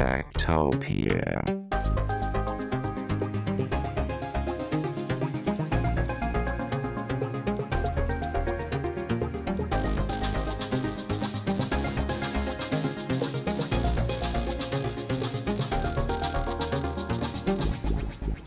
Techtopia.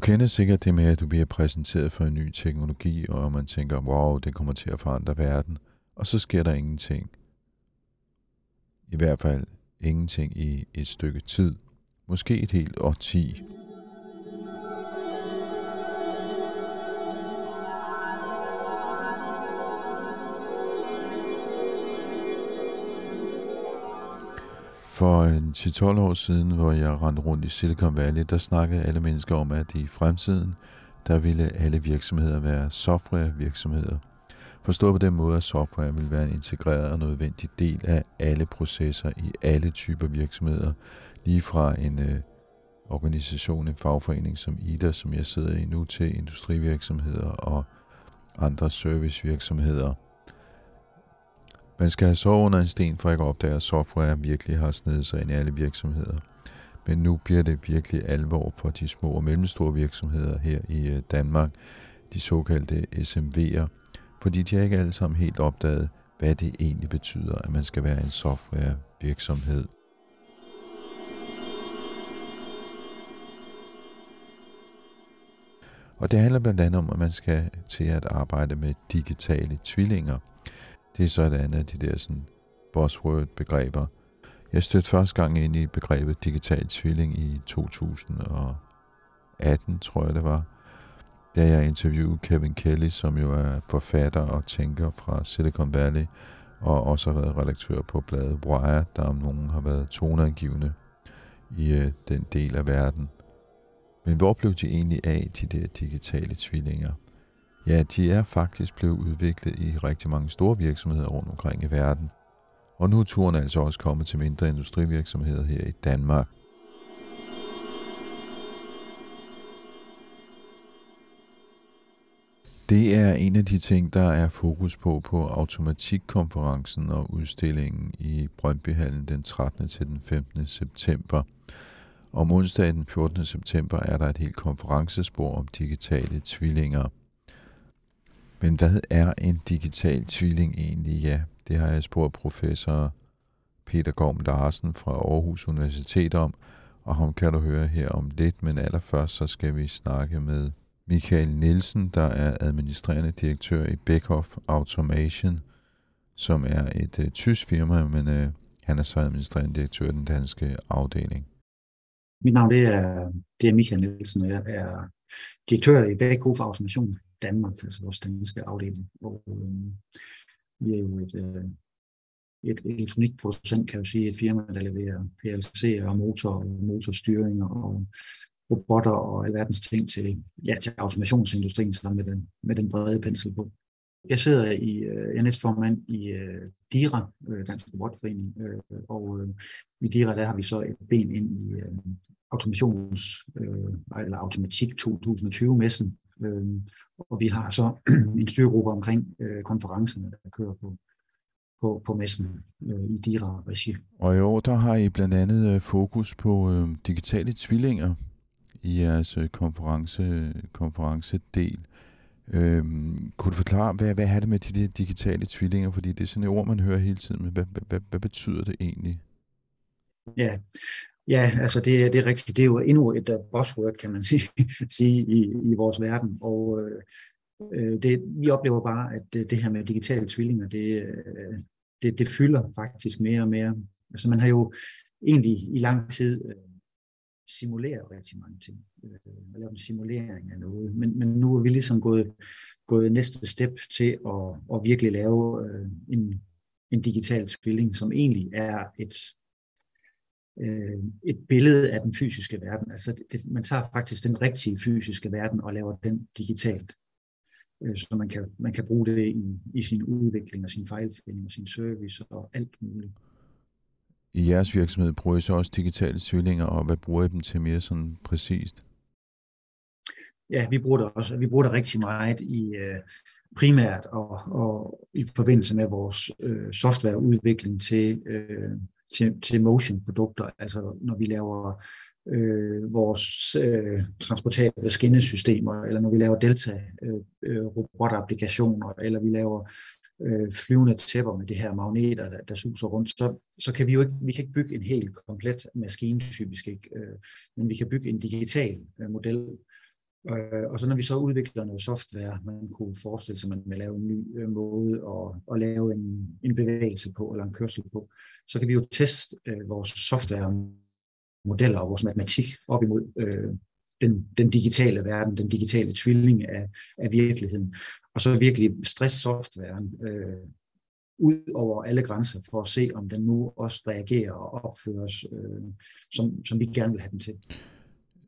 Du kender sikkert det med, at du bliver præsenteret for en ny teknologi, og man tænker, wow, det kommer til at forandre verden, og så sker der ingenting. I hvert fald ingenting i et stykke tid. Måske et helt årti. For øh, en 10-12 år siden, hvor jeg rendte rundt i Silicon Valley, der snakkede alle mennesker om, at i fremtiden, der ville alle virksomheder være softwarevirksomheder. Forstået på den måde, at software vil være en integreret og nødvendig del af alle processer i alle typer virksomheder, lige fra en øh, organisation, en fagforening som IDA, som jeg sidder i nu, til industrivirksomheder og andre servicevirksomheder. Man skal have sovet under en sten for ikke at opdage, at software virkelig har snedet sig ind i alle virksomheder. Men nu bliver det virkelig alvor for de små og mellemstore virksomheder her i øh, Danmark, de såkaldte SMV'er, fordi de har ikke alle sammen helt opdaget, hvad det egentlig betyder, at man skal være en softwarevirksomhed. Og det handler blandt andet om, at man skal til at arbejde med digitale tvillinger. Det er så et andet af de der sådan buzzword-begreber. Jeg stødte første gang ind i begrebet digital tvilling i 2018, tror jeg det var, da jeg interviewede Kevin Kelly, som jo er forfatter og tænker fra Silicon Valley, og også har været redaktør på bladet Wire, der om nogen har været toneangivende i øh, den del af verden. Men hvor blev de egentlig af, de der digitale tvillinger? Ja, de er faktisk blevet udviklet i rigtig mange store virksomheder rundt omkring i verden. Og nu er turen altså også kommet til mindre industrivirksomheder her i Danmark. Det er en af de ting, der er fokus på på automatikkonferencen og udstillingen i Brøndbyhallen den 13. til den 15. september. Om onsdag den 14. september er der et helt konferencespor om digitale tvillinger. Men hvad er en digital tvilling egentlig? Ja, det har jeg spurgt professor Peter Gorm Larsen fra Aarhus Universitet om, og ham kan du høre her om lidt, men allerførst så skal vi snakke med Michael Nielsen, der er administrerende direktør i Beckhoff Automation, som er et uh, tysk firma, men uh, han er så administrerende direktør i den danske afdeling. Mit navn det er, det er Michael Nielsen, og jeg er direktør i Bækhof Automation Danmark, altså vores danske afdeling. Og, øh, vi er jo et, øh, et elektronikproducent, kan jeg sige, et firma, der leverer PLC og motor og motorstyring og robotter og alverdens ting til, ja, til automationsindustrien sammen med den, med den brede pensel på. Jeg sidder i, øh, jeg er næstformand i øh, DIRA, øh, Dansk Robotforening, uh, og i DIRA der har vi så et ben ind i uh, automations, eller automatik 2020-messen, og vi har så en styregruppe omkring konferencerne, der kører på, på, på messen i DIRA-regi. Og i år der har I blandt andet fokus på digitale tvillinger i jeres konference, konferencedel. Øhm, kunne du forklare, hvad, hvad er det med de der digitale tvillinger? Fordi det er sådan et ord, man hører hele tiden, men hvad, hvad, hvad betyder det egentlig? Ja, ja altså det, det er rigtigt. Det er jo endnu et øh, buzzword, kan man sige, sige i, i vores verden. Og øh, øh, det, vi oplever bare, at det, det her med digitale tvillinger, det, øh, det, det fylder faktisk mere og mere. Altså man har jo egentlig i lang tid simulere rigtig mange ting. Øh, Jeg laver en simulering af noget. Men, men nu er vi ligesom gået, gået næste step til at, at virkelig lave øh, en, en digital tvilling, som egentlig er et, øh, et billede af den fysiske verden. Altså det, man tager faktisk den rigtige fysiske verden og laver den digitalt. Øh, så man kan, man kan bruge det i, i sin udvikling og sin fejlfinding og sin service og alt muligt. I jeres virksomhed bruger I så også digitale tvillinger, og hvad bruger I dem til mere sådan præcist? Ja, vi bruger det også. Vi bruger det rigtig meget i øh, primært og, og i forbindelse med vores øh, softwareudvikling til, øh, til, til motion-produkter. Altså når vi laver øh, vores øh, transportable skinnesystemer, eller når vi laver Delta-robotapplikationer, øh, øh eller vi laver øh, flyvende tæpper med de her magneter, der, der suser rundt, så, så kan vi jo ikke, vi kan ikke bygge en helt komplet maskine typisk ikke, øh, men vi kan bygge en digital øh, model. Øh, og så når vi så udvikler noget software, man kunne forestille sig, at man vil lave en ny øh, måde at, at lave en, en bevægelse på, eller en kørsel på, så kan vi jo teste øh, vores software modeller og vores matematik op imod øh, den, den digitale verden, den digitale tvilling af, af virkeligheden. Og så virkelig stresssoftwaren øh, ud over alle grænser for at se, om den nu også reagerer og opføres, øh, som, som vi gerne vil have den til.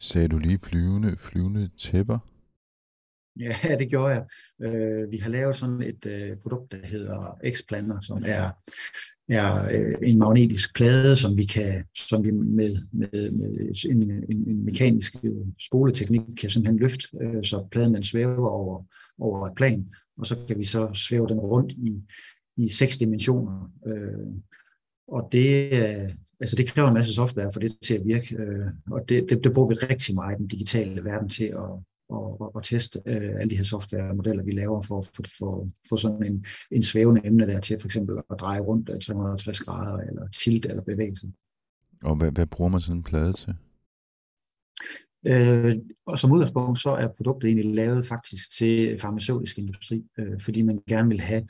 Sagde du lige flyvende, flyvende tæpper? Ja, det gjorde jeg. Øh, vi har lavet sådan et øh, produkt, der hedder X-Planner, som er er øh, en magnetisk plade, som vi kan, som vi med, med, med en, en, en mekanisk øh, spoleteknik kan simpelthen løfte, øh, så pladen den svæver over, over et plan, og så kan vi så svæve den rundt i, i seks dimensioner. Øh, og det, øh, altså det kræver en masse software for det til at virke, øh, og det, det, det bruger vi rigtig meget i den digitale verden til at, og, og, teste øh, alle de her softwaremodeller, vi laver for at få for, sådan en, en svævende emne der til for eksempel at dreje rundt 360 grader, eller tilt eller bevægelse. Og hvad, hvad bruger man sådan en plade til? Øh, og som udgangspunkt, så er produktet egentlig lavet faktisk til farmaceutisk industri, øh, fordi man gerne vil have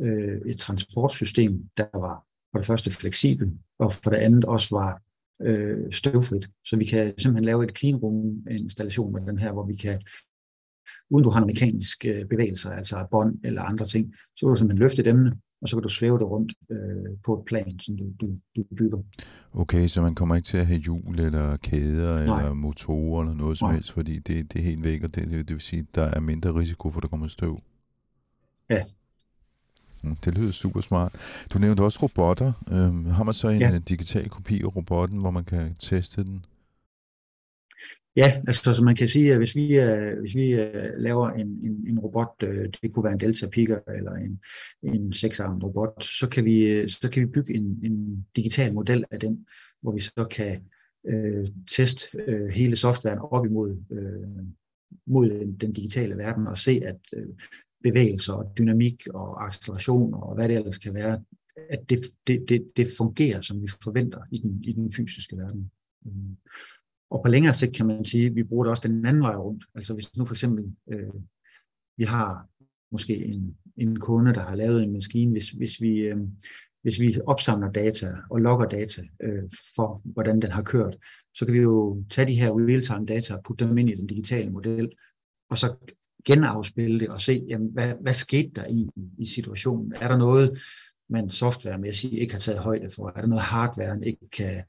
øh, et transportsystem, der var for det første fleksibelt, og for det andet også var øh, støvfrit. Så vi kan simpelthen lave et clean room installation med den her, hvor vi kan, uden du har mekaniske øh, bevægelser, altså bånd eller andre ting, så kan du simpelthen løfte dem, og så kan du svæve det rundt øh, på et plan, som du, du, du bygger. Okay, så man kommer ikke til at have hjul eller kæder Nej. eller motorer eller noget som Nej. helst, fordi det, det er helt væk, og det, det, vil sige, at der er mindre risiko for, at der kommer støv. Ja, det lyder super smart. Du nævnte også robotter. Øhm, har man så en ja. Øh, digital kopi af robotten, hvor man kan teste den? Ja, altså så man kan sige, at hvis vi, uh, hvis vi uh, laver en, en, en robot, det kunne være en Delta Picker eller en, en seksarmet robot, så kan vi, så kan vi bygge en, en digital model af den, hvor vi så kan uh, teste uh, hele softwaren op imod uh, mod den, den digitale verden og se, at uh, bevægelser og dynamik og acceleration og hvad det ellers kan være, at det, det, det, det fungerer, som vi forventer i den, i den fysiske verden. Øhm, og på længere sigt kan man sige, at vi bruger det også den anden vej rundt. Altså hvis nu for eksempel øh, vi har måske en, en kunde, der har lavet en maskine, hvis, hvis, vi, øh, hvis vi opsamler data og logger data øh, for, hvordan den har kørt, så kan vi jo tage de her real-time data og putte dem ind i den digitale model, og så genafspille det og se, jamen, hvad, hvad skete der i, i situationen? Er der noget, man softwaremæssigt ikke har taget højde for? Er der noget hardware, man ikke kan,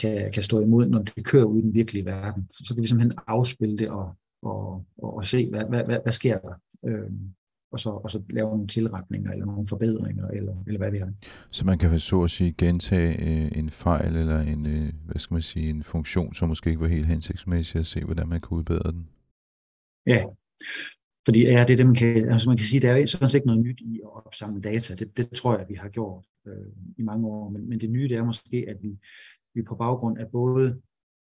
kan, kan stå imod, når det kører ud i den virkelige verden? Så, kan vi simpelthen afspille det og, og, og, og se, hvad, hvad, hvad, hvad sker der? Øhm, og så, og så lave nogle tilretninger eller nogle forbedringer, eller, eller hvad vi har. Så man kan så at sige gentage øh, en fejl eller en, øh, hvad skal man sige, en funktion, som måske ikke var helt hensigtsmæssig at se, hvordan man kan udbedre den? Ja, fordi ja, det er det, man kan, altså man kan sige, der er sådan set ikke noget nyt i at opsamle data. Det, det tror jeg, vi har gjort øh, i mange år. Men, men det nye det er måske, at vi, vi på baggrund af både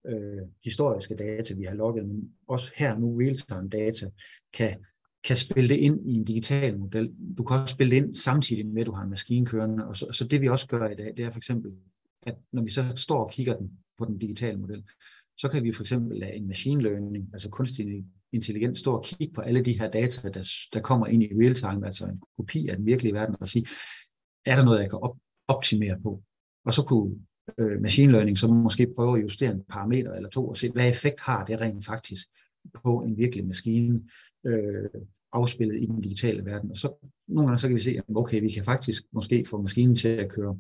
øh, historiske data, vi har logget, men også her nu real-time data, kan, kan spille det ind i en digital model. Du kan også spille det ind samtidig med, at du har en maskine kørende. Og så, så det vi også gør i dag, det er for eksempel, at når vi så står og kigger den på den digitale model, så kan vi for eksempel lade en machine learning, altså kunstig intelligens, stå og kigge på alle de her data, der, der kommer ind i real time, altså en kopi af den virkelige verden, og sige, er der noget, jeg kan op- optimere på? Og så kunne øh, machine learning, så måske prøve at justere en parameter eller to og se, hvad effekt har det rent faktisk på en virkelig maskine øh, afspillet i den digitale verden. Og så nogle gange så kan vi se, at okay, vi kan faktisk måske få maskinen til at køre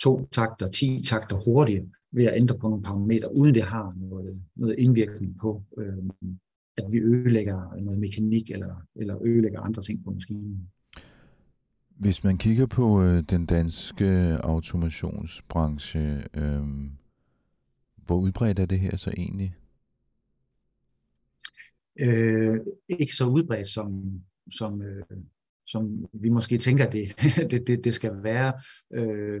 to takter, ti takter hurtigere ved at ændre på nogle parametre, uden det har noget, noget indvirkning på, øh, at vi ødelægger noget mekanik eller, eller ødelægger andre ting på maskinen. Hvis man kigger på øh, den danske automationsbranche, øh, hvor udbredt er det her så egentlig? Øh, ikke så udbredt som, som, øh, som vi måske tænker, det, det, det, det skal være. Øh,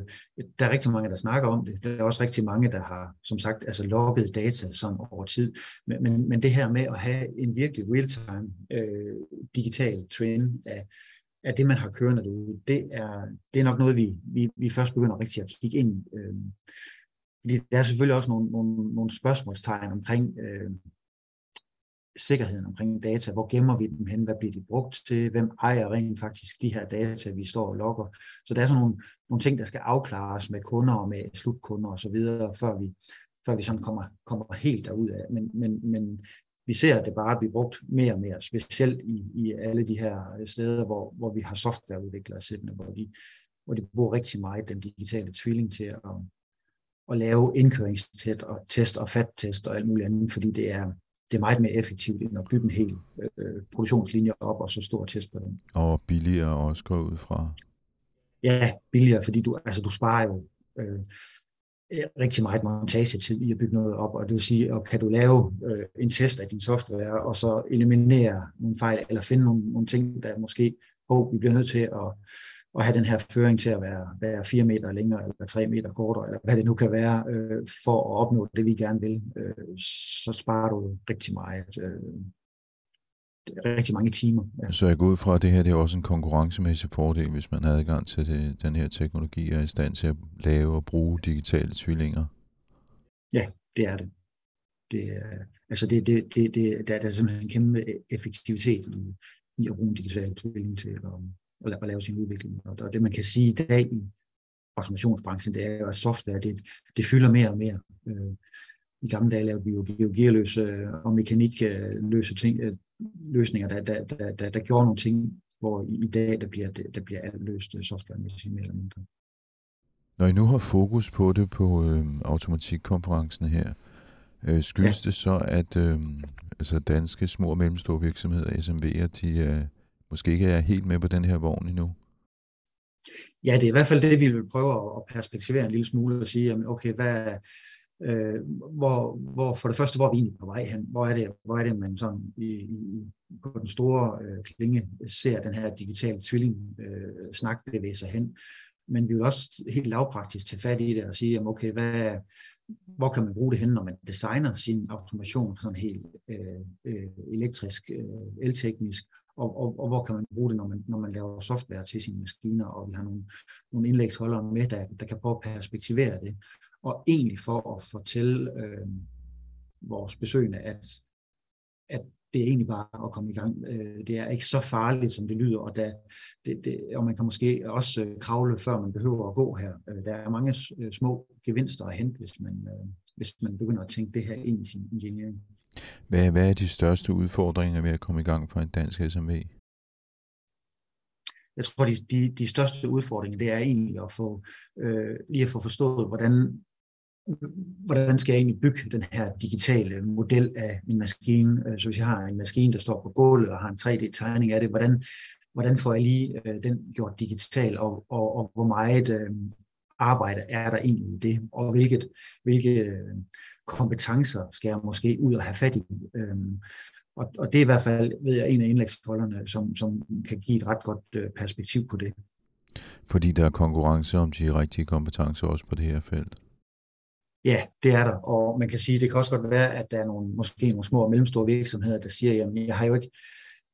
der er rigtig mange, der snakker om det. Der er også rigtig mange, der har, som sagt, altså logget data sådan over tid. Men, men, men det her med at have en virkelig real-time øh, digital trend af, af det, man har kørende derude, det er, det er nok noget, vi, vi, vi først begynder rigtig at kigge ind. Øh, fordi der er selvfølgelig også nogle, nogle, nogle spørgsmålstegn omkring øh, sikkerheden omkring data. Hvor gemmer vi dem hen? Hvad bliver de brugt til? Hvem ejer rent faktisk de her data, vi står og logger? Så der er sådan nogle, nogle ting, der skal afklares med kunder og med slutkunder osv., før vi, før vi sådan kommer, kommer helt derud af. Men, men, men vi ser det bare blive brugt mere og mere, specielt i, i alle de her steder, hvor, hvor vi har softwareudviklere siddende, hvor de, hvor de bruger rigtig meget den digitale tvilling til at, at lave indkøringstest og test og fat-test og alt muligt andet, fordi det er, det er meget mere effektivt, end at bygge en hel øh, produktionslinje op og så stor test på den. Og billigere også gå ud fra? Ja, billigere, fordi du, altså, du sparer jo øh, rigtig meget montagetid i at bygge noget op, og det vil sige, og kan du lave øh, en test af din software, og så eliminere nogle fejl, eller finde nogle, nogle ting, der måske, oh, vi bliver nødt til at at have den her føring til at være, være 4 meter længere, eller 3 meter kortere, eller hvad det nu kan være, øh, for at opnå det, vi gerne vil, øh, så sparer du rigtig meget. Øh, rigtig mange timer. Ja. Så jeg går ud fra, at det her det er også en konkurrencemæssig fordel, hvis man har adgang til det, den her teknologi og er i stand til at lave og bruge digitale tvillinger. Ja, det er det. det er, altså det, det, det, det, der er der simpelthen en kæmpe effektivitet i, i at bruge en digital tvilling til at, at, at lave sin udvikling. Og det man kan sige i dag i automationsbranchen, det er jo, at software det, det fylder mere og mere. Øh, I gamle dage lavede vi jo gearløse og mekanikløse ting, øh, løsninger, der, der, der, der, der gjorde nogle ting, hvor i, i dag der bliver, der bliver alt løst softwaremæssigt mere eller mindre. Når I nu har fokus på det på øh, automatikkonferencen her, øh, skyldes ja. det så, at øh, altså danske små og mellemstore virksomheder, SMV'er, de, øh, måske ikke er helt med på den her vogn endnu? Ja, det er i hvert fald det, vi vil prøve at perspektivere en lille smule og sige, okay, hvad, øh, hvor, hvor, for det første, hvor er vi egentlig på vej hen? Hvor er det, hvor er det man sådan i, i, på den store øh, klinge ser den her digitale tvilling øh, snak bevæge sig hen? Men vi vil også helt lavpraktisk tage fat i det og sige, okay, hvad, hvor kan man bruge det hen, når man designer sin automation sådan helt øh, øh, elektrisk, øh, elteknisk, og, og, og hvor kan man bruge det, når man, når man laver software til sine maskiner, og vi har nogle, nogle indlægsholdere med, der, der kan prøve at perspektivere det, og egentlig for at fortælle øh, vores besøgende, at, at det er egentlig bare at komme i gang. Øh, det er ikke så farligt, som det lyder, og, da, det, det, og man kan måske også øh, kravle, før man behøver at gå her. Øh, der er mange øh, små gevinster at hente, hvis man, øh, hvis man begynder at tænke det her ind i sin engineering. Hvad, hvad er de største udfordringer ved at komme i gang for en dansk SMV? Jeg tror, de, de, de største udfordringer, det er egentlig at få, øh, lige at få forstået, hvordan, hvordan skal jeg egentlig bygge den her digitale model af min maskine. Øh, så hvis jeg har en maskine, der står på gulvet og har en 3D-tegning af det, hvordan, hvordan får jeg lige øh, den gjort digital, og, og, og hvor meget øh, arbejde er der egentlig i det, og hvilket, hvilke øh, kompetencer skal jeg måske ud og have fat i. Øhm, og, og det er i hvert fald, ved jeg, en af indlægsholderne, som, som kan give et ret godt øh, perspektiv på det. Fordi der er konkurrence om de rigtige kompetencer også på det her felt. Ja, det er der, og man kan sige, det kan også godt være, at der er nogle, måske nogle små og mellemstore virksomheder, der siger, jamen jeg har jo ikke,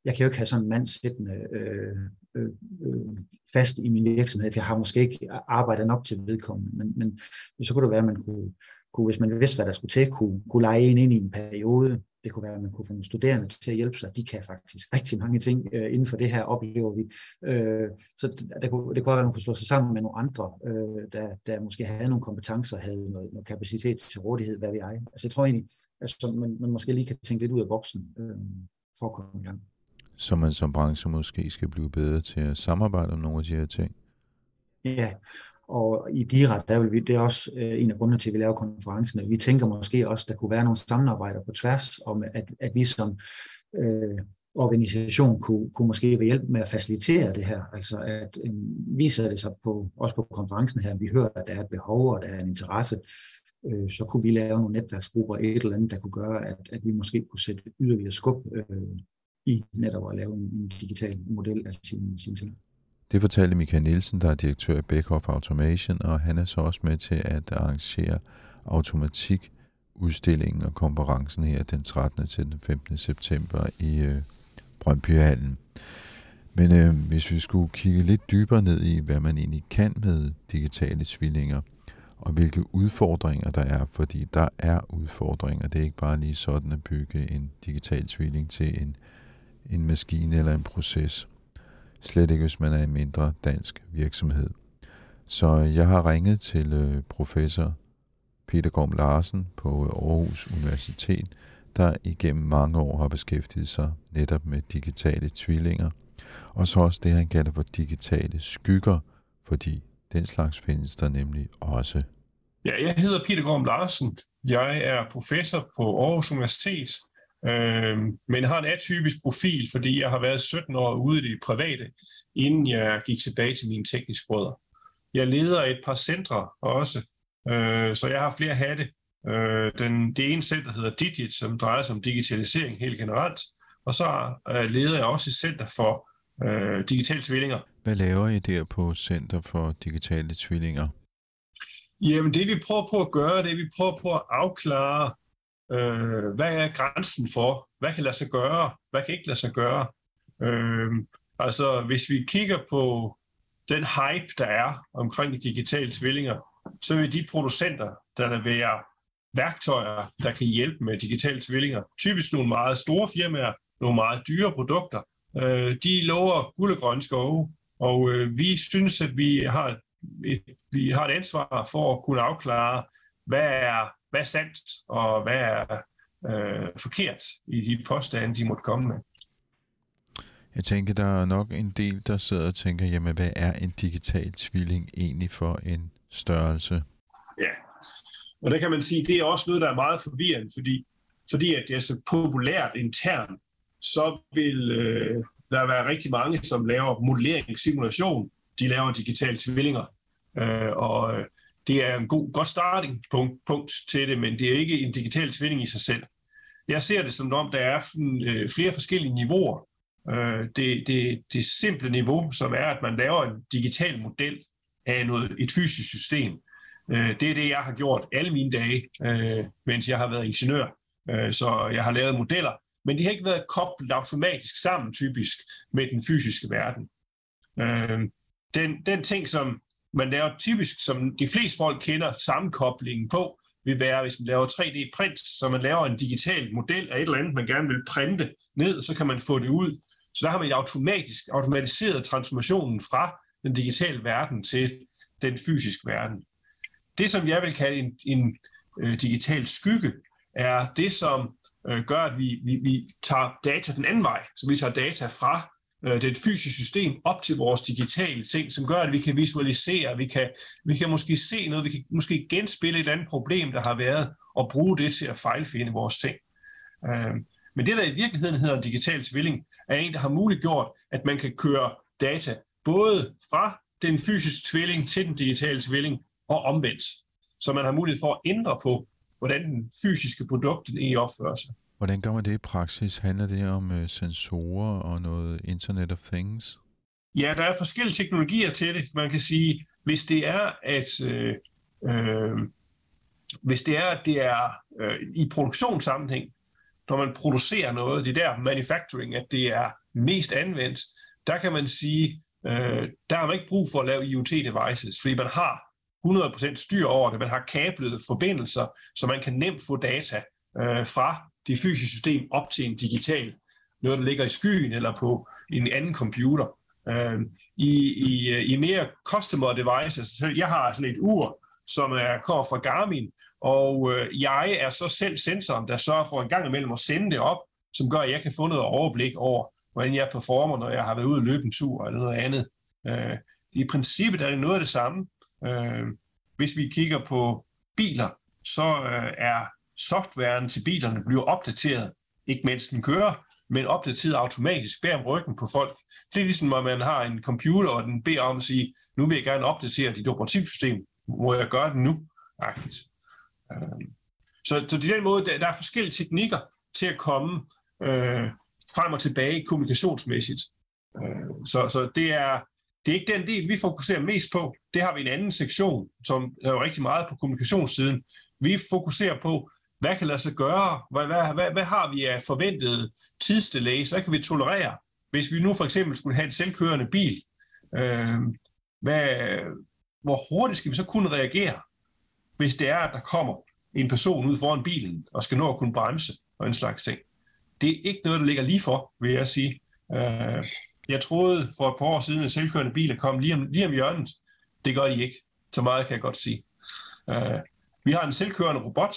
jeg kan jo ikke have sådan en mand siddende øh, øh, øh, fast i min virksomhed, for jeg har måske ikke arbejdet nok til vedkommende, men, men så kunne det være, at man kunne, kunne, hvis man vidste, hvad der skulle til, kunne, kunne lege en ind i en periode. Det kunne være, at man kunne få nogle studerende til at hjælpe sig. De kan faktisk rigtig mange ting øh, inden for det her, oplever vi. Øh, så det, kunne, det kunne være, at man kunne slå sig sammen med nogle andre, øh, der, der måske havde nogle kompetencer, havde noget, noget kapacitet til rådighed, hvad vi ej. Altså jeg tror egentlig, altså, man, man måske lige kan tænke lidt ud af boksen øh, for at komme i gang. Så man som branche måske skal blive bedre til at samarbejde om nogle af de her ting? Ja, og i DIRA, der vil vi, det er også øh, en af grundene til, at vi laver konferencen. Vi tænker måske også, at der kunne være nogle samarbejder på tværs, om at, at vi som øh, organisation kunne, kunne måske være hjælp med at facilitere det her. Altså at øh, viser det sig på, også på konferencen her, at vi hører, at der er et behov, og der er en interesse, øh, så kunne vi lave nogle netværksgrupper, et eller andet, der kunne gøre, at, at vi måske kunne sætte yderligere skub øh, i netop at lave en, en digital model af sin, sin ting. Det fortalte Michael Nielsen, der er direktør i Beckhoff Automation, og han er så også med til at arrangere automatik udstillingen og konferencen her den 13. til den 15. september i øh, Brøndbyhallen. Men øh, hvis vi skulle kigge lidt dybere ned i, hvad man egentlig kan med digitale tvillinger, og hvilke udfordringer der er, fordi der er udfordringer. Det er ikke bare lige sådan at bygge en digital tvilling til en, en maskine eller en proces. Slet ikke, hvis man er en mindre dansk virksomhed. Så jeg har ringet til øh, professor Peter Gorm Larsen på øh, Aarhus Universitet, der igennem mange år har beskæftiget sig netop med digitale tvillinger, og så også det, han kalder for digitale skygger, fordi den slags findes der nemlig også. Ja, jeg hedder Peter Gorm Larsen. Jeg er professor på Aarhus Universitet, øh, men har en atypisk profil, fordi jeg har været 17 år ude i det private, inden jeg gik tilbage til mine tekniske brødre. Jeg leder et par centre også, øh, så jeg har flere hatte. Øh, den, det ene center hedder Digit, som drejer sig om digitalisering helt generelt, og så øh, leder jeg også et center for øh, digitale tvillinger. Hvad laver I der på Center for Digitale Tvillinger? Jamen det vi prøver på at gøre, det er, at vi prøver på at afklare, øh, hvad er grænsen for, hvad kan lade sig gøre, hvad kan ikke lade sig gøre. Øh, altså hvis vi kigger på den hype, der er omkring digitale tvillinger, så vil de producenter, der vil være værktøjer, der kan hjælpe med digitale tvillinger, typisk nogle meget store firmaer, nogle meget dyre produkter, øh, de lover guld og grønne skove, og øh, vi synes, at vi har et, vi har et ansvar for at kunne afklare, hvad er, hvad er sandt og hvad er øh, forkert i de påstande, de måtte komme med. Jeg tænker, der er nok en del, der sidder og tænker, jamen hvad er en digital tvilling egentlig for en størrelse? Ja, og der kan man sige, det er også noget, der er meget forvirrende, fordi, fordi at det er så populært intern, så vil øh, der være rigtig mange, som laver modellering, simulation, de laver digitale tvillinger. Øh, og øh, det er en god, godt startingpunkt punkt, til det, men det er ikke en digital tvilling i sig selv. Jeg ser det som om, der er øh, flere forskellige niveauer. Øh, det, det, det simple niveau, som er, at man laver en digital model af noget, et fysisk system, øh, det er det, jeg har gjort alle mine dage, øh, mens jeg har været ingeniør. Øh, så jeg har lavet modeller, men de har ikke været koblet automatisk sammen typisk med den fysiske verden. Øh, den, den ting, som man laver typisk, som de fleste folk kender sammenkoblingen på, vil være, hvis man laver 3D-print, så man laver en digital model af et eller andet, man gerne vil printe ned, så kan man få det ud. Så der har man automatisk automatiseret transformationen fra den digitale verden til den fysiske verden. Det, som jeg vil kalde en, en øh, digital skygge, er det, som øh, gør, at vi, vi, vi tager data den anden vej. Så vi tager data fra øh, det fysiske system op til vores digitale ting, som gør, at vi kan visualisere, vi kan, vi kan måske se noget, vi kan måske genspille et andet problem, der har været, og bruge det til at fejlfinde vores ting. Øh, men det, der i virkeligheden hedder en digital tvilling, er en, der har muliggjort, at man kan køre data både fra den fysiske tvilling til den digitale tvilling og omvendt. Så man har mulighed for at ændre på, hvordan den fysiske produkt egentlig opfører sig. Hvordan gør man det i praksis? Handler det om øh, sensorer og noget Internet of Things? Ja, der er forskellige teknologier til det. Man kan sige, hvis det er, at øh, øh, hvis det er, at det er øh, i produktionssammenhæng, når man producerer noget, det der manufacturing, at det er mest anvendt, der kan man sige, øh, der har man ikke brug for at lave IoT-devices, fordi man har 100% styr over det. Man har kablede forbindelser, så man kan nemt få data øh, fra det fysiske system op til en digital, noget der ligger i skyen eller på en anden computer. Øh, i, i, øh, I mere customer devices, så jeg har sådan et ur, som er, kommer fra Garmin, og øh, jeg er så selv sensoren, der sørger for en gang imellem at sende det op, som gør, at jeg kan få noget overblik over, hvordan jeg performer, når jeg har været ude og løbe en tur eller noget andet. Øh, I princippet er det noget af det samme. Øh, hvis vi kigger på biler, så øh, er softwaren til bilerne bliver opdateret, ikke mens den kører, men opdateret automatisk bag om ryggen på folk. Det er ligesom, når man har en computer, og den beder om at sige, nu vil jeg gerne opdatere dit operativsystem. Må jeg gøre det nu? Agtigt. Øhm. så, så det er den måde, der, der er forskellige teknikker til at komme øh, frem og tilbage kommunikationsmæssigt. Øh, så, så det er det er ikke den del, vi fokuserer mest på. Det har vi en anden sektion, som er jo rigtig meget på kommunikationssiden. Vi fokuserer på, hvad kan lade sig gøre? Hvad, hvad, hvad, hvad har vi af forventet tidsdelays? Hvad kan vi tolerere? Hvis vi nu for eksempel skulle have en selvkørende bil, øh, hvad, hvor hurtigt skal vi så kunne reagere, hvis det er, at der kommer en person ud foran bilen og skal nå at kunne bremse og en slags ting? Det er ikke noget, der ligger lige for, vil jeg sige. Øh, jeg troede for et par år siden, at selvkørende biler kom lige om, lige om hjørnet. Det gør de ikke. Så meget kan jeg godt sige. Øh, vi har en selvkørende robot,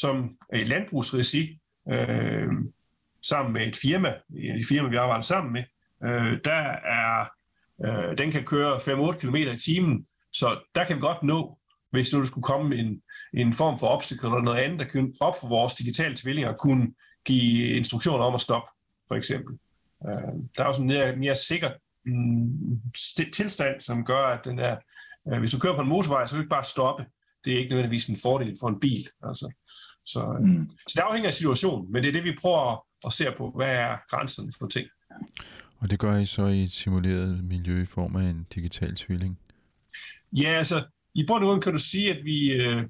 som er i landbrugsregi, øh, sammen med et firma, et firma, vi arbejder sammen med. øh, der er, øh, den kan køre 5-8 km i timen, så der kan vi godt nå, hvis nu der skulle komme en, en form for obstacle eller noget andet, der kunne op for vores digitale tvillinger, kunne give instruktioner om at stoppe, for eksempel. Øh, der er også en mere, mere sikker mm, tilstand, som gør, at den er, øh, hvis du kører på en motorvej, så kan du ikke bare stoppe. Det er ikke nødvendigvis en fordel for en bil. Altså. Så, øh, mm. så det afhænger af situationen, men det er det, vi prøver at, at se på, hvad er grænserne for ting. Og det gør I så i et simuleret miljø i form af en digital tvilling? Ja, altså, i bund og grund kan du sige, at vi, øh,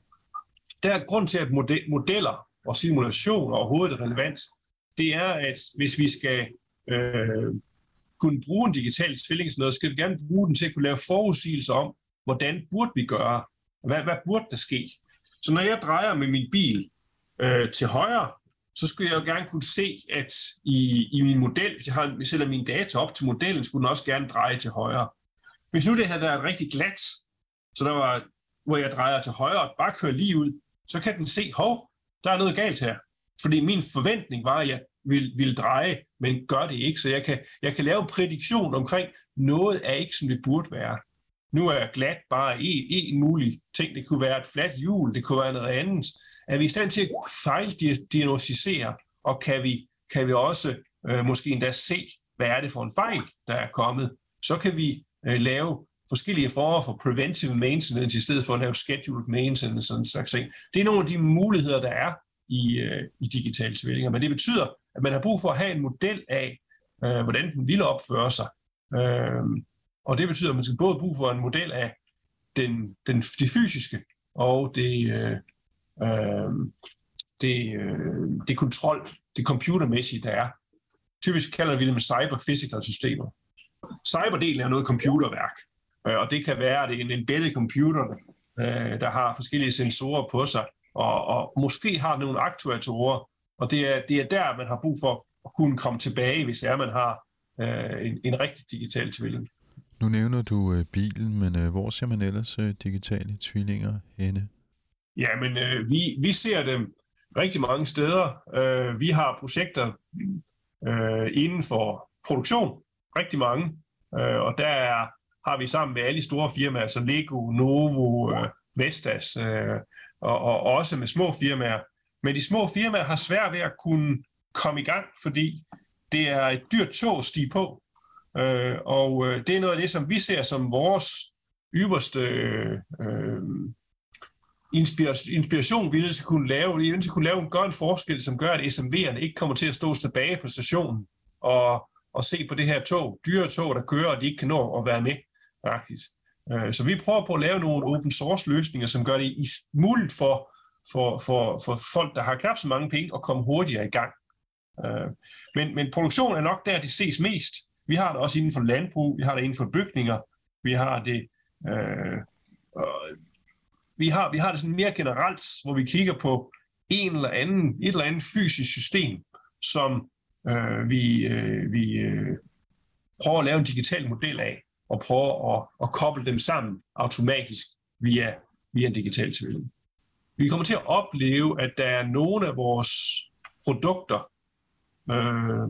der er grund til, at modeller og simulation overhovedet er relevant, det er, at hvis vi skal øh, kunne bruge en digital tvilling, så skal vi gerne bruge den til at kunne lave forudsigelser om, hvordan burde vi gøre, hvad, hvad burde der ske. Så når jeg drejer med min bil øh, til højre, så skulle jeg jo gerne kunne se, at i, i min model, hvis jeg, har, selvom sætter mine data op til modellen, skulle den også gerne dreje til højre. Hvis nu det havde været rigtig glat, så der var, hvor jeg drejer til højre og bare kører lige ud, så kan den se, hov, der er noget galt her. Fordi min forventning var, at jeg vil, vil dreje, men gør det ikke. Så jeg kan, jeg kan lave en prædiktion omkring, noget er ikke, som det burde være. Nu er glat bare en, en mulig ting. Det kunne være et fladt hjul, det kunne være noget andet. Er vi i stand til at fejldiagnostisere, og kan vi, kan vi også øh, måske endda se, hvad er det for en fejl, der er kommet, så kan vi øh, lave forskellige former for preventive maintenance, i stedet for at lave scheduled maintenance og sådan slags ting. Det er nogle af de muligheder, der er i, øh, i digitale tvillinger. Men det betyder, at man har brug for at have en model af, øh, hvordan den vil opføre sig. Øh, og det betyder, at man skal både bruge for en model af den, den, det fysiske og det, øh, øh, det, øh, det kontrol, det computermæssige, der er. Typisk kalder vi det med cyber-physical systemer. Cyberdelen er noget computerværk, øh, og det kan være at det er en embedded computer, øh, der har forskellige sensorer på sig, og, og måske har nogle aktuatorer, og det er, det er der, man har brug for at kunne komme tilbage, hvis er, man har øh, en, en rigtig digital tvilling. Nu nævner du øh, bilen, men øh, hvor ser man ellers øh, digitale tvillinger henne? Ja, men øh, vi, vi ser dem rigtig mange steder. Øh, vi har projekter øh, inden for produktion, rigtig mange, øh, og der er, har vi sammen med alle de store firmaer, som Lego, Novo, øh, Vestas, øh, og, og også med små firmaer. Men de små firmaer har svært ved at kunne komme i gang, fordi det er et dyrt tog at stige på. Øh, og øh, det er noget af det, som vi ser som vores yderste øh, inspiration, vi er nødt til at kunne lave. Vi er nødt til at kunne lave en, gøre en forskel, som gør, at SMV'erne ikke kommer til at stå tilbage på stationen og, og se på det her tog, dyre tog, der kører, og de ikke kan nå at være med. Faktisk. Øh, så vi prøver på at lave nogle open source løsninger, som gør det muligt for, for, for, for folk, der har knap så mange penge, at komme hurtigere i gang. Øh, men, men produktion er nok der, det ses mest. Vi har det også inden for landbrug, vi har det inden for bygninger, vi har det, øh, vi har, vi har det sådan mere generelt, hvor vi kigger på en eller anden, et eller andet fysisk system, som øh, vi, øh, vi øh, prøver at lave en digital model af, og prøver at, at koble dem sammen automatisk via, via en digital tvilling. Vi kommer til at opleve, at der er nogle af vores produkter, øh,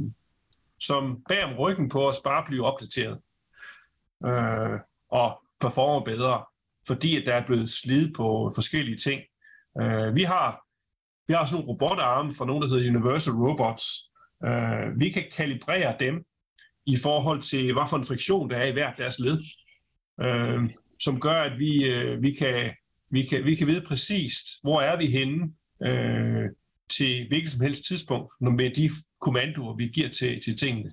som bag om ryggen på os bare bliver opdateret øh, og performer bedre, fordi at der er blevet slidt på forskellige ting. Øh, vi har vi har sådan nogle robotarme fra nogen, der hedder Universal Robots. Øh, vi kan kalibrere dem i forhold til, hvad for en friktion der er i hvert deres led, øh, som gør, at vi, øh, vi, kan, vi, kan, vi kan vide præcist, hvor er vi henne øh, til hvilket som helst tidspunkt, når med de kommandoer, vi giver til, til tingene,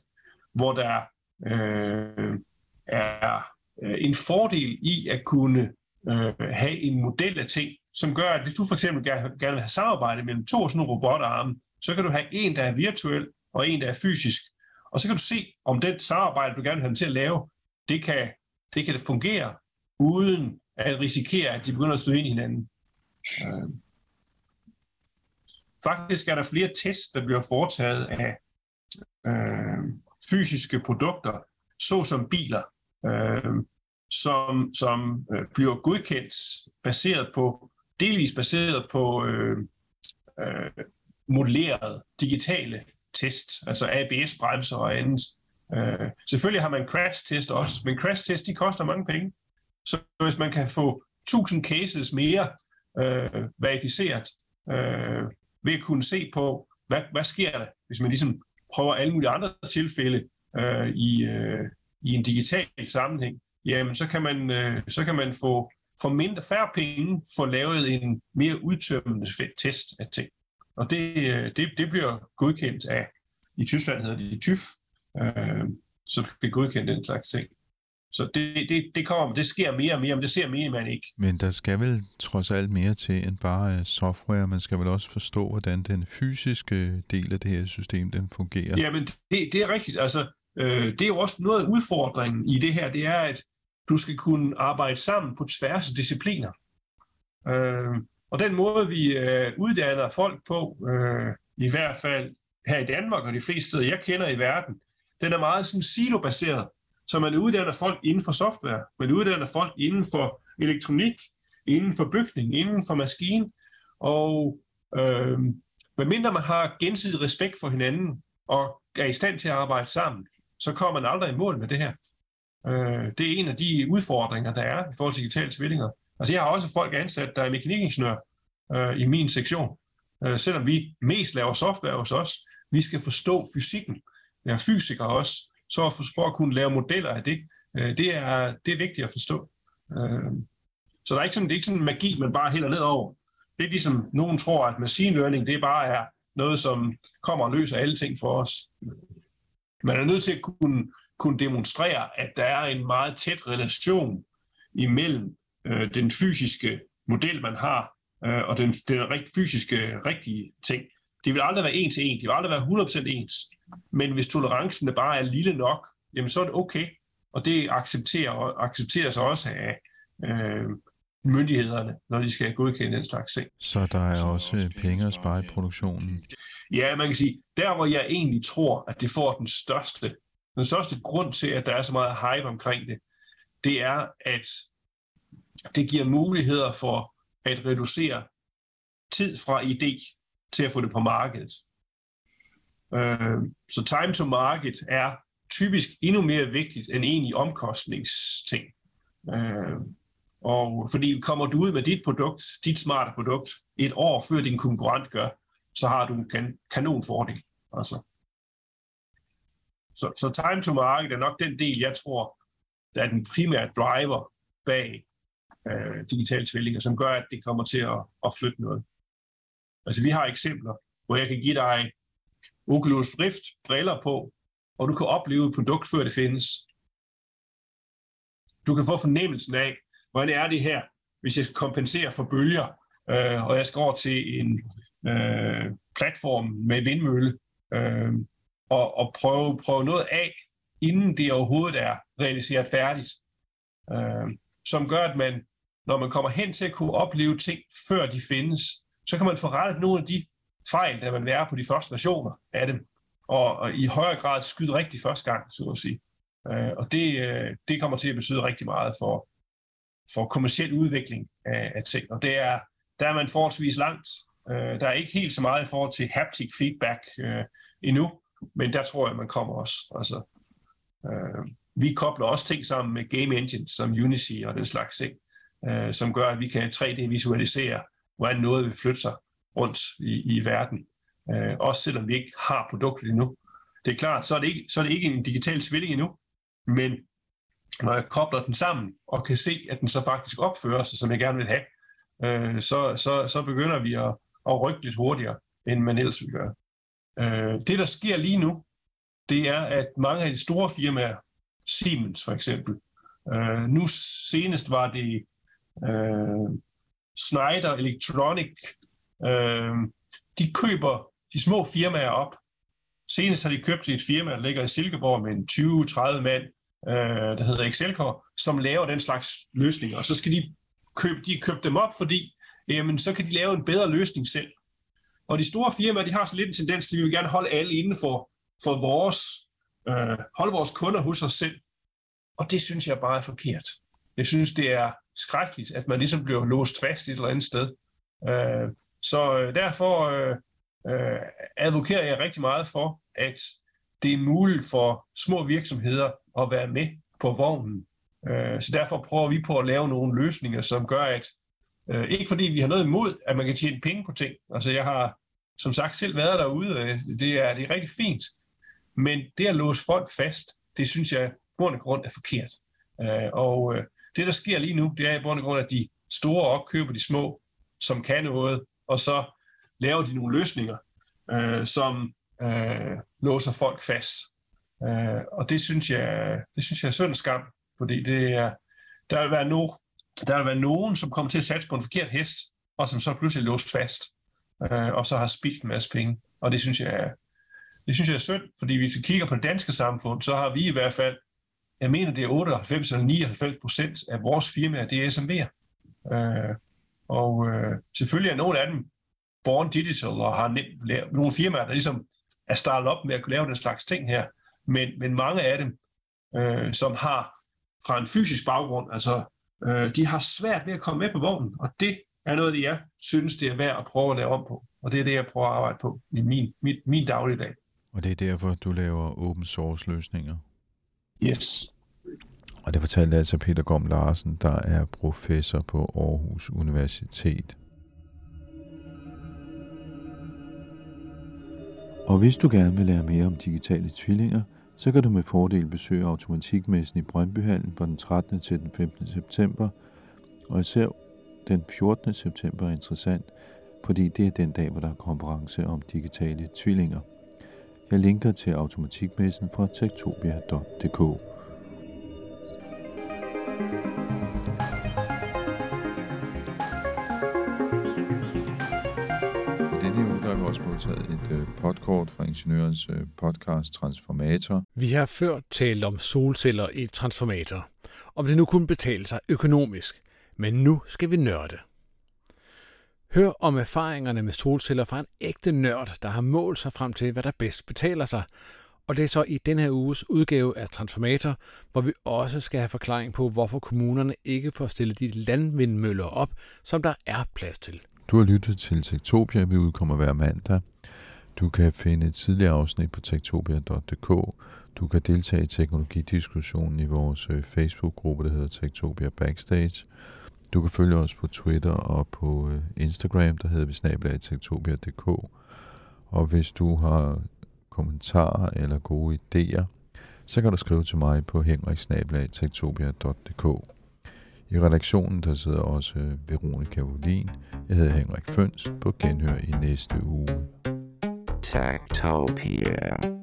hvor der øh, er øh, en fordel i at kunne øh, have en model af ting, som gør, at hvis du for eksempel gerne, gerne vil have samarbejde mellem to sådan nogle robotarme, så kan du have en, der er virtuel, og en, der er fysisk. Og så kan du se, om den samarbejde, du gerne vil have dem til at lave, det kan, det kan fungere, uden at risikere, at de begynder at stå ind i hinanden. Øh. Faktisk er der flere tests, der bliver foretaget af øh, fysiske produkter, såsom biler, øh, som, som øh, bliver godkendt baseret på, delvis baseret på øh, øh, modellerede digitale test, altså ABS-bremser og andet. Øh, selvfølgelig har man crash-test også, men crash-test de koster mange penge. Så hvis man kan få 1000 cases mere øh, verificeret, øh, ved at kunne se på, hvad, hvad sker der, hvis man ligesom prøver alle mulige andre tilfælde øh, i, øh, i en digital sammenhæng, jamen så kan man, øh, så kan man få for mindre færre penge få lavet en mere udtømmende test af ting. Og det, øh, det, det bliver godkendt af, i Tyskland hedder det TÜV, øh, så det bliver godkendt den slags ting. Så det, det, det, kommer, det sker mere og mere, men det ser mere man ikke. Men der skal vel trods alt mere til end bare øh, software. Man skal vel også forstå, hvordan den fysiske del af det her system den fungerer. Jamen, det, det er rigtigt. Altså, øh, det er jo også noget af udfordringen i det her, det er, at du skal kunne arbejde sammen på tværs af discipliner. Øh, og den måde, vi øh, uddanner folk på, øh, i hvert fald her i Danmark og de fleste steder, jeg kender i verden, den er meget sådan silobaseret. Så man uddanner folk inden for software, man uddanner folk inden for elektronik, inden for bygning, inden for maskine, og øh, medmindre man har gensidig respekt for hinanden og er i stand til at arbejde sammen, så kommer man aldrig i mål med det her. Øh, det er en af de udfordringer, der er i forhold til digitale tvillinger. Altså jeg har også folk ansat, der er mekanikingeniør øh, i min sektion. Øh, selvom vi mest laver software hos os, vi skal forstå fysikken. Jeg er fysiker også, så for, for at kunne lave modeller af det, øh, det, er, det er vigtigt at forstå. Øh, så der er ikke sådan, det er ikke sådan magi, man bare hælder ned over. Det er ligesom, nogen tror, at machine learning, det bare er noget, som kommer og løser alle ting for os. Man er nødt til at kunne, kunne demonstrere, at der er en meget tæt relation imellem øh, den fysiske model, man har, øh, og den, den rigt, fysiske rigtige ting. Det vil aldrig være en til en, det vil aldrig være 100% ens. Men hvis tolerancen bare er lille nok, jamen så er det okay. Og det accepterer, accepteres også af øh, myndighederne, når de skal godkende den slags ting. Så der er også penge at spare i produktionen? Ja, man kan sige, der hvor jeg egentlig tror, at det får den største, den største grund til, at der er så meget hype omkring det, det er, at det giver muligheder for at reducere tid fra idé til at få det på markedet. Øh, så time to market er typisk endnu mere vigtigt end egentlig omkostningsting. Øh, og fordi kommer du ud med dit produkt, dit smarte produkt, et år før din konkurrent gør, så har du en kan, kanon fordel. Altså. Så, så time to market er nok den del, jeg tror, der er den primære driver bag øh, digitale tvillinger, som gør, at det kommer til at, at flytte noget. Altså vi har eksempler, hvor jeg kan give dig Oculus Rift briller på, og du kan opleve et produkt, før det findes. Du kan få fornemmelsen af, hvordan er det her, hvis jeg kompenserer for bølger, øh, og jeg skal over til en øh, platform med vindmølle, øh, og, og prøve, prøve noget af inden det overhovedet er realiseret færdigt. Øh, som gør, at man, når man kommer hen til at kunne opleve ting, før de findes, så kan man få rettet nogle af de fejl, der man være på de første versioner af dem, og, og i højere grad skyde rigtig første gang, så at sige. Øh, og det, øh, det kommer til at betyde rigtig meget for, for kommersiel udvikling af, af ting. Og det er, der er man forholdsvis langt. Øh, der er ikke helt så meget i forhold til haptic feedback øh, endnu, men der tror jeg, man kommer også. Altså, øh, vi kobler også ting sammen med game engines som Unity og den slags ting, øh, som gør, at vi kan 3D-visualisere, hvordan noget vil flytte sig rundt i, i verden. Øh, også selvom vi ikke har produktet endnu. Det er klart, så er det ikke, så er det ikke en digital tvilling endnu, men når jeg kobler den sammen og kan se, at den så faktisk opfører sig, som jeg gerne vil have, øh, så, så, så begynder vi at, at rykke lidt hurtigere, end man ellers ville gøre. Øh, det, der sker lige nu, det er, at mange af de store firmaer, Siemens for eksempel, øh, nu senest var det øh, Schneider Electronic, øh, de køber de små firmaer op. Senest har de købt et firma, der ligger i Silkeborg med en 20-30 mand, øh, der hedder Excelcor, som laver den slags løsninger. Og så skal de købe, de købe dem op, fordi jamen, så kan de lave en bedre løsning selv. Og de store firmaer, de har så lidt en tendens til, at vi vil gerne holde alle inden for, for vores, øh, holde vores kunder hos os selv. Og det synes jeg bare er forkert. Jeg synes, det er skrækkeligt, at man ligesom bliver låst fast et eller andet sted. Øh, så øh, derfor øh, øh, advokerer jeg rigtig meget for, at det er muligt for små virksomheder at være med på vognen. Øh, så derfor prøver vi på at lave nogle løsninger, som gør, at øh, ikke fordi vi har noget imod, at man kan tjene penge på ting. Altså jeg har som sagt selv været derude, det er, det er rigtig fint. Men det at låse folk fast, det synes jeg bund og grund er forkert. Øh, og øh, det, der sker lige nu, det er i bund og grund, at de store opkøber de små, som kan noget, og så laver de nogle løsninger, øh, som øh, låser folk fast. Øh, og det synes jeg, det synes jeg er synd skam, fordi det er, der vil være no, der vil være nogen, som kommer til at satse på en forkert hest, og som så pludselig er låst fast, øh, og så har spildt en masse penge. Og det synes jeg, det synes jeg er synd, fordi hvis vi kigger på det danske samfund, så har vi i hvert fald, jeg mener det er 98 eller 99 procent af vores firmaer, det er SMV'er. Øh, og øh, selvfølgelig er nogle af dem born digital og har nemt, nogle firmaer, der ligesom er startet op med at kunne lave den slags ting her. Men, men mange af dem, øh, som har fra en fysisk baggrund, altså øh, de har svært ved at komme med på vognen, og det er noget, det jeg synes, det er værd at prøve at lave om på. Og det er det, jeg prøver at arbejde på i min, min, min dagligdag. Og det er derfor, du laver open source løsninger? Yes. Og det fortalte altså Peter Gom Larsen, der er professor på Aarhus Universitet. Og hvis du gerne vil lære mere om digitale tvillinger, så kan du med fordel besøge Automatikmessen i Brøndbyhallen fra den 13. til den 15. september, og især den 14. september er interessant, fordi det er den dag, hvor der er konference om digitale tvillinger. Jeg linker til Automatikmessen fra tektopia.dk. modtaget et øh, podkort fra Ingeniørens øh, podcast Transformator. Vi har før talt om solceller i transformator, om det nu kunne betale sig økonomisk, men nu skal vi nørde. Hør om erfaringerne med solceller fra en ægte nørd, der har målt sig frem til, hvad der bedst betaler sig. Og det er så i den her uges udgave af Transformator, hvor vi også skal have forklaring på, hvorfor kommunerne ikke får stillet de landvindmøller op, som der er plads til. Du har lyttet til Tektopia, vi udkommer hver mandag. Du kan finde et tidligere afsnit på tektopia.dk. Du kan deltage i teknologidiskussionen i vores øh, Facebook-gruppe, der hedder Tektopia Backstage. Du kan følge os på Twitter og på øh, Instagram, der hedder vi snabelagtektopia.dk. Og hvis du har kommentarer eller gode idéer, så kan du skrive til mig på henriksnabelagtektopia.dk. I redaktionen der sidder også øh, Veronika Volin. Jeg hedder Henrik Føns på genhør i næste uge. Tektopia.